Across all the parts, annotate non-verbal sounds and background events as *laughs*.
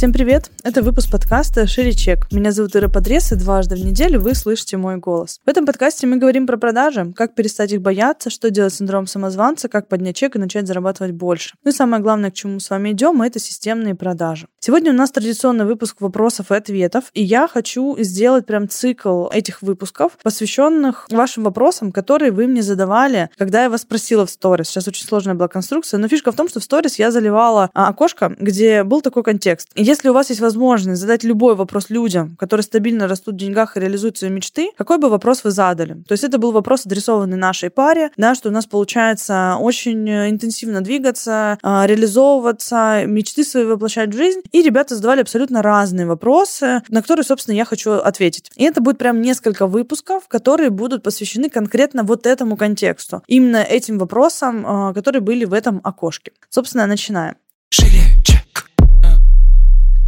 Всем привет! Это выпуск подкаста «Шире чек». Меня зовут Ира Подрез, и дважды в неделю вы слышите мой голос. В этом подкасте мы говорим про продажи, как перестать их бояться, что делать с синдромом самозванца, как поднять чек и начать зарабатывать больше. Ну и самое главное, к чему с вами идем, это системные продажи. Сегодня у нас традиционный выпуск вопросов и ответов, и я хочу сделать прям цикл этих выпусков, посвященных вашим вопросам, которые вы мне задавали, когда я вас спросила в сторис. Сейчас очень сложная была конструкция, но фишка в том, что в сторис я заливала а, окошко, где был такой контекст. Если у вас есть возможность задать любой вопрос людям, которые стабильно растут в деньгах и реализуют свои мечты, какой бы вопрос вы задали? То есть это был вопрос, адресованный нашей паре, да, что у нас получается очень интенсивно двигаться, а, реализовываться, мечты свои воплощать в жизнь. И ребята задавали абсолютно разные вопросы, на которые, собственно, я хочу ответить. И это будет прям несколько выпусков, которые будут посвящены конкретно вот этому контексту. Именно этим вопросам, а, которые были в этом окошке. Собственно, начинаем. Чек.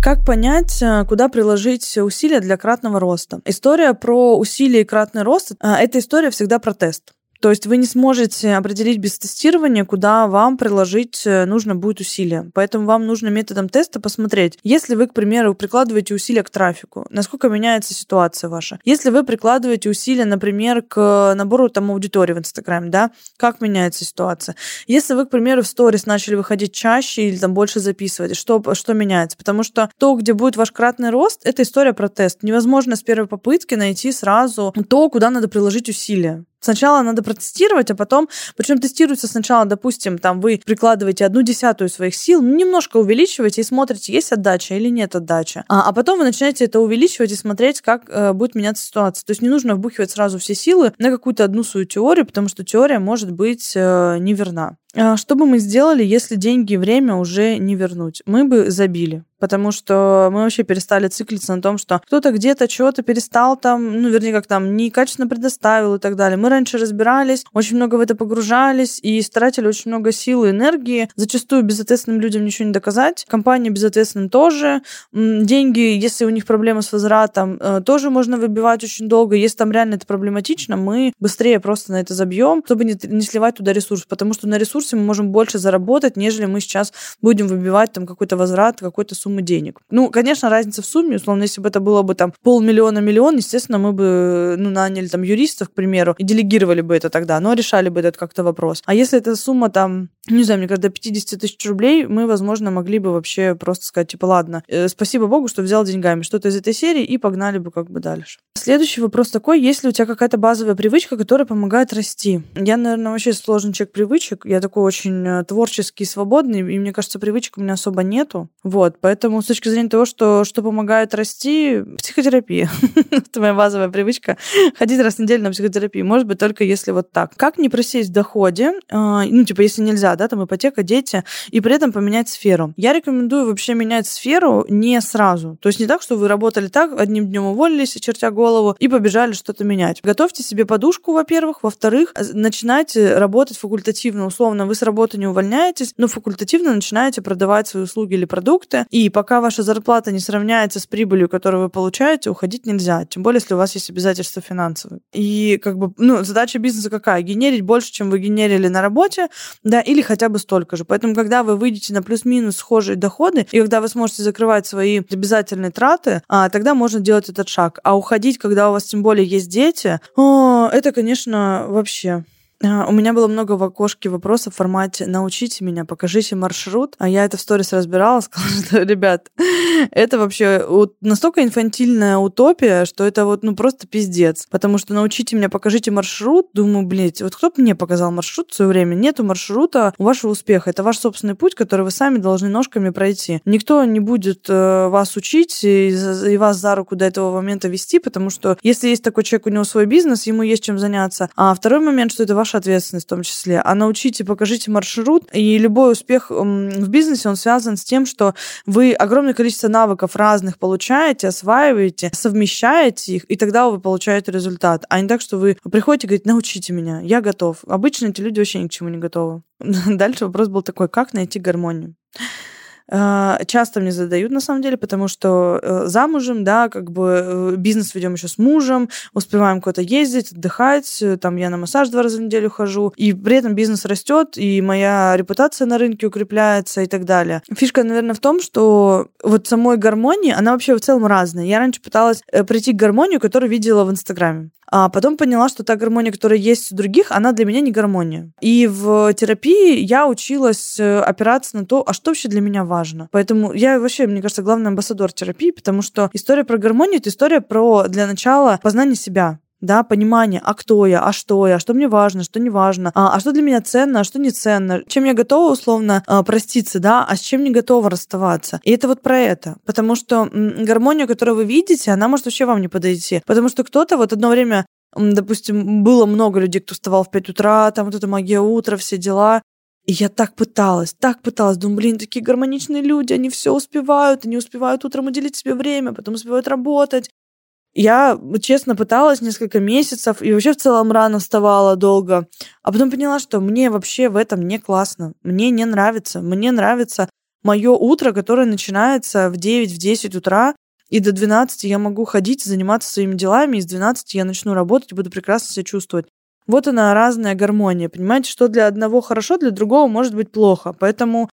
Как понять, э, куда приложить усилия для кратного роста? История про усилия и кратный рост э, – это история всегда про тест. То есть вы не сможете определить без тестирования, куда вам приложить э, нужно будет усилия. Поэтому вам нужно методом теста посмотреть, если вы, к примеру, прикладываете усилия к трафику, насколько меняется ситуация ваша. Если вы прикладываете усилия, например, к набору там аудитории в Инстаграме, да, как меняется ситуация. Если вы, к примеру, в сторис начали выходить чаще или там больше записывать, что, что меняется? Потому что то, где будет ваш кратный рост, это история про тест. Невозможно с первой попытки найти сразу то, куда надо приложить усилия. Сначала надо протестировать, а потом, причем тестируется сначала, допустим, там вы прикладываете одну десятую своих сил, ну, немножко увеличиваете и смотрите, есть отдача или нет отдачи. А, а потом вы начинаете это увеличивать и смотреть, как э, будет меняться ситуация. То есть не нужно вбухивать сразу все силы на какую-то одну свою теорию, потому что теория может быть э, неверна. А что бы мы сделали, если деньги и время уже не вернуть? Мы бы забили потому что мы вообще перестали циклиться на том, что кто-то где-то чего-то перестал там, ну, вернее, как там, некачественно предоставил и так далее. Мы раньше разбирались, очень много в это погружались и стратили очень много сил и энергии. Зачастую безответственным людям ничего не доказать. Компании безответственным тоже. Деньги, если у них проблемы с возвратом, э, тоже можно выбивать очень долго. Если там реально это проблематично, мы быстрее просто на это забьем, чтобы не, не сливать туда ресурс, потому что на ресурсе мы можем больше заработать, нежели мы сейчас будем выбивать там какой-то возврат, какой-то суммы денег. Ну, конечно, разница в сумме, условно, если бы это было бы там полмиллиона, миллион, естественно, мы бы, ну, наняли там юристов, к примеру, и делегировали бы это тогда, но решали бы этот как-то вопрос. А если эта сумма там, не знаю, мне кажется, до 50 тысяч рублей, мы, возможно, могли бы вообще просто сказать, типа, ладно, э, спасибо Богу, что взял деньгами что-то из этой серии, и погнали бы как бы дальше. Следующий вопрос такой, есть ли у тебя какая-то базовая привычка, которая помогает расти? Я, наверное, вообще сложный человек привычек, я такой очень э, творческий, свободный, и мне кажется, привычек у меня особо нету. Вот, поэтому с точки зрения того, что, что помогает расти, психотерапия. *laughs* Это моя базовая привычка. Ходить раз в неделю на психотерапию. Может быть, только если вот так. Как не просесть в доходе, а, ну, типа, если нельзя, да, там ипотека, дети, и при этом поменять сферу. Я рекомендую вообще менять сферу не сразу. То есть не так, что вы работали так, одним днем уволились, чертя голову, и побежали что-то менять. Готовьте себе подушку, во-первых. Во-вторых, начинайте работать факультативно. Условно, вы с работы не увольняетесь, но факультативно начинаете продавать свои услуги или продукты, и пока ваша зарплата не сравняется с прибылью, которую вы получаете, уходить нельзя. Тем более, если у вас есть обязательства финансовые. И как бы, ну, задача бизнеса какая? Генерить больше, чем вы генерили на работе, да, или хотя бы столько же. Поэтому, когда вы выйдете на плюс-минус схожие доходы, и когда вы сможете закрывать свои обязательные траты, а, тогда можно делать этот шаг. А уходить, когда у вас тем более есть дети, о, это, конечно, вообще у меня было много в окошке вопросов в формате «научите меня, покажите маршрут». А я это в сторис разбирала, *laughs* сказала, что, ребят, это вообще настолько инфантильная утопия, что это вот ну просто пиздец. Потому что «научите меня, покажите маршрут», думаю, блядь, вот кто мне показал маршрут в свое время? Нету маршрута у вашего успеха. Это ваш собственный путь, который вы сами должны ножками пройти. Никто не будет э, вас учить и, и вас за руку до этого момента вести, потому что если есть такой человек, у него свой бизнес, ему есть чем заняться. А второй момент, что это ваш ваша ответственность в том числе, а научите, покажите маршрут. И любой успех в бизнесе, он связан с тем, что вы огромное количество навыков разных получаете, осваиваете, совмещаете их, и тогда вы получаете результат. А не так, что вы приходите и говорите, научите меня, я готов. Обычно эти люди вообще ни к чему не готовы. *laughs* Дальше вопрос был такой, как найти гармонию? Э, часто мне задают, на самом деле, потому что э, замужем, да, как бы э, бизнес ведем еще с мужем, успеваем куда-то ездить, отдыхать, э, там я на массаж два раза в неделю хожу, и при этом бизнес растет, и моя репутация на рынке укрепляется и так далее. Фишка, наверное, в том, что вот самой гармонии, она вообще в целом разная. Я раньше пыталась прийти к гармонию, которую видела в Инстаграме. А потом поняла, что та гармония, которая есть у других, она для меня не гармония. И в терапии я училась э, опираться на то, а что вообще для меня важно. Поэтому я вообще, мне кажется, главный амбассадор терапии, потому что история про гармонию — это история про, для начала, познание себя да, понимание, а кто я, а что я, что мне важно, что не важно, а, а что для меня ценно, а что не ценно, чем я готова условно а, проститься, да, а с чем не готова расставаться. И это вот про это. Потому что м, гармонию, которую вы видите, она может вообще вам не подойти. Потому что кто-то вот одно время допустим, было много людей, кто вставал в 5 утра, там вот эта магия утра, все дела. И я так пыталась, так пыталась. Думаю, блин, такие гармоничные люди, они все успевают, они успевают утром уделить себе время, потом успевают работать, я, честно, пыталась несколько месяцев и вообще в целом рано вставала долго. А потом поняла, что мне вообще в этом не классно. Мне не нравится. Мне нравится мое утро, которое начинается в 9-10 утра, и до 12 я могу ходить, заниматься своими делами, и с 12 я начну работать и буду прекрасно себя чувствовать. Вот она разная гармония. Понимаете, что для одного хорошо, для другого может быть плохо. Поэтому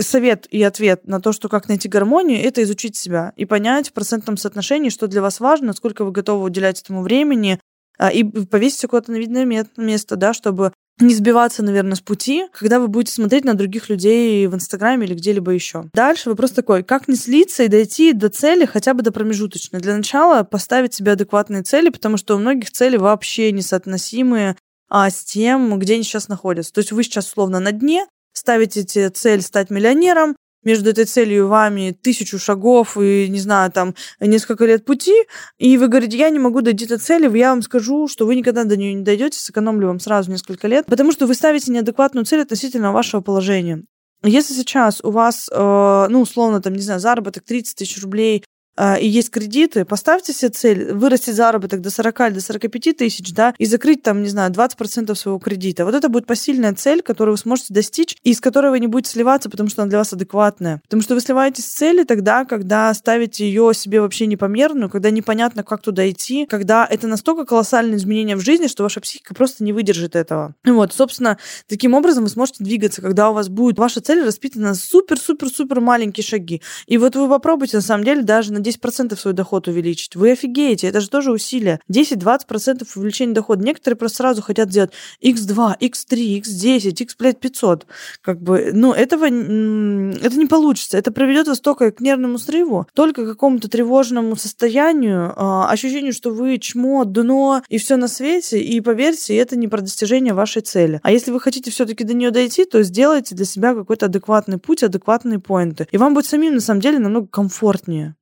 совет и ответ на то, что как найти гармонию, это изучить себя и понять в процентном соотношении, что для вас важно, сколько вы готовы уделять этому времени, а, и повесить куда-то на видное место, да, чтобы не сбиваться, наверное, с пути, когда вы будете смотреть на других людей в Инстаграме или где-либо еще. Дальше вопрос такой, как не слиться и дойти до цели хотя бы до промежуточной. Для начала поставить себе адекватные цели, потому что у многих цели вообще несоотносимые а, с тем, где они сейчас находятся. То есть вы сейчас условно на дне, ставите себе цель стать миллионером, между этой целью и вами тысячу шагов и, не знаю, там, несколько лет пути, и вы говорите, я не могу дойти до цели, я вам скажу, что вы никогда до нее не дойдете, сэкономлю вам сразу несколько лет, потому что вы ставите неадекватную цель относительно вашего положения. Если сейчас у вас, э, ну, условно, там, не знаю, заработок 30 тысяч рублей, и есть кредиты, поставьте себе цель вырастить заработок до 40 или до 45 тысяч, да, и закрыть там, не знаю, 20% своего кредита. Вот это будет посильная цель, которую вы сможете достичь, и из которой вы не будете сливаться, потому что она для вас адекватная. Потому что вы сливаетесь с цели тогда, когда ставите ее себе вообще непомерную, когда непонятно, как туда идти, когда это настолько колоссальное изменение в жизни, что ваша психика просто не выдержит этого. Вот, собственно, таким образом вы сможете двигаться, когда у вас будет ваша цель распитана на супер-супер-супер маленькие шаги. И вот вы попробуйте, на самом деле, даже на 10% свой доход увеличить. Вы офигеете, это же тоже усилие. 10-20% увеличения дохода. Некоторые просто сразу хотят сделать x2, x3, x10, x, блядь, 500. Как бы, ну, этого, это не получится. Это приведет вас только к нервному срыву, только к какому-то тревожному состоянию, а, ощущению, что вы чмо, дно и все на свете. И поверьте, это не про достижение вашей цели. А если вы хотите все-таки до нее дойти, то сделайте для себя какой-то адекватный путь, адекватные поинты. И вам будет самим, на самом деле, намного комфортнее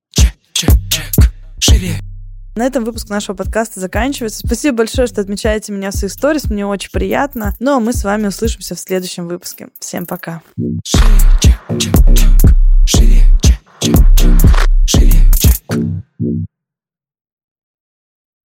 чек, чек, живее. На этом выпуск нашего подкаста заканчивается. Спасибо большое, что отмечаете меня в своих сторис. Мне очень приятно. Ну а мы с вами услышимся в следующем выпуске. Всем пока. Шире, чек,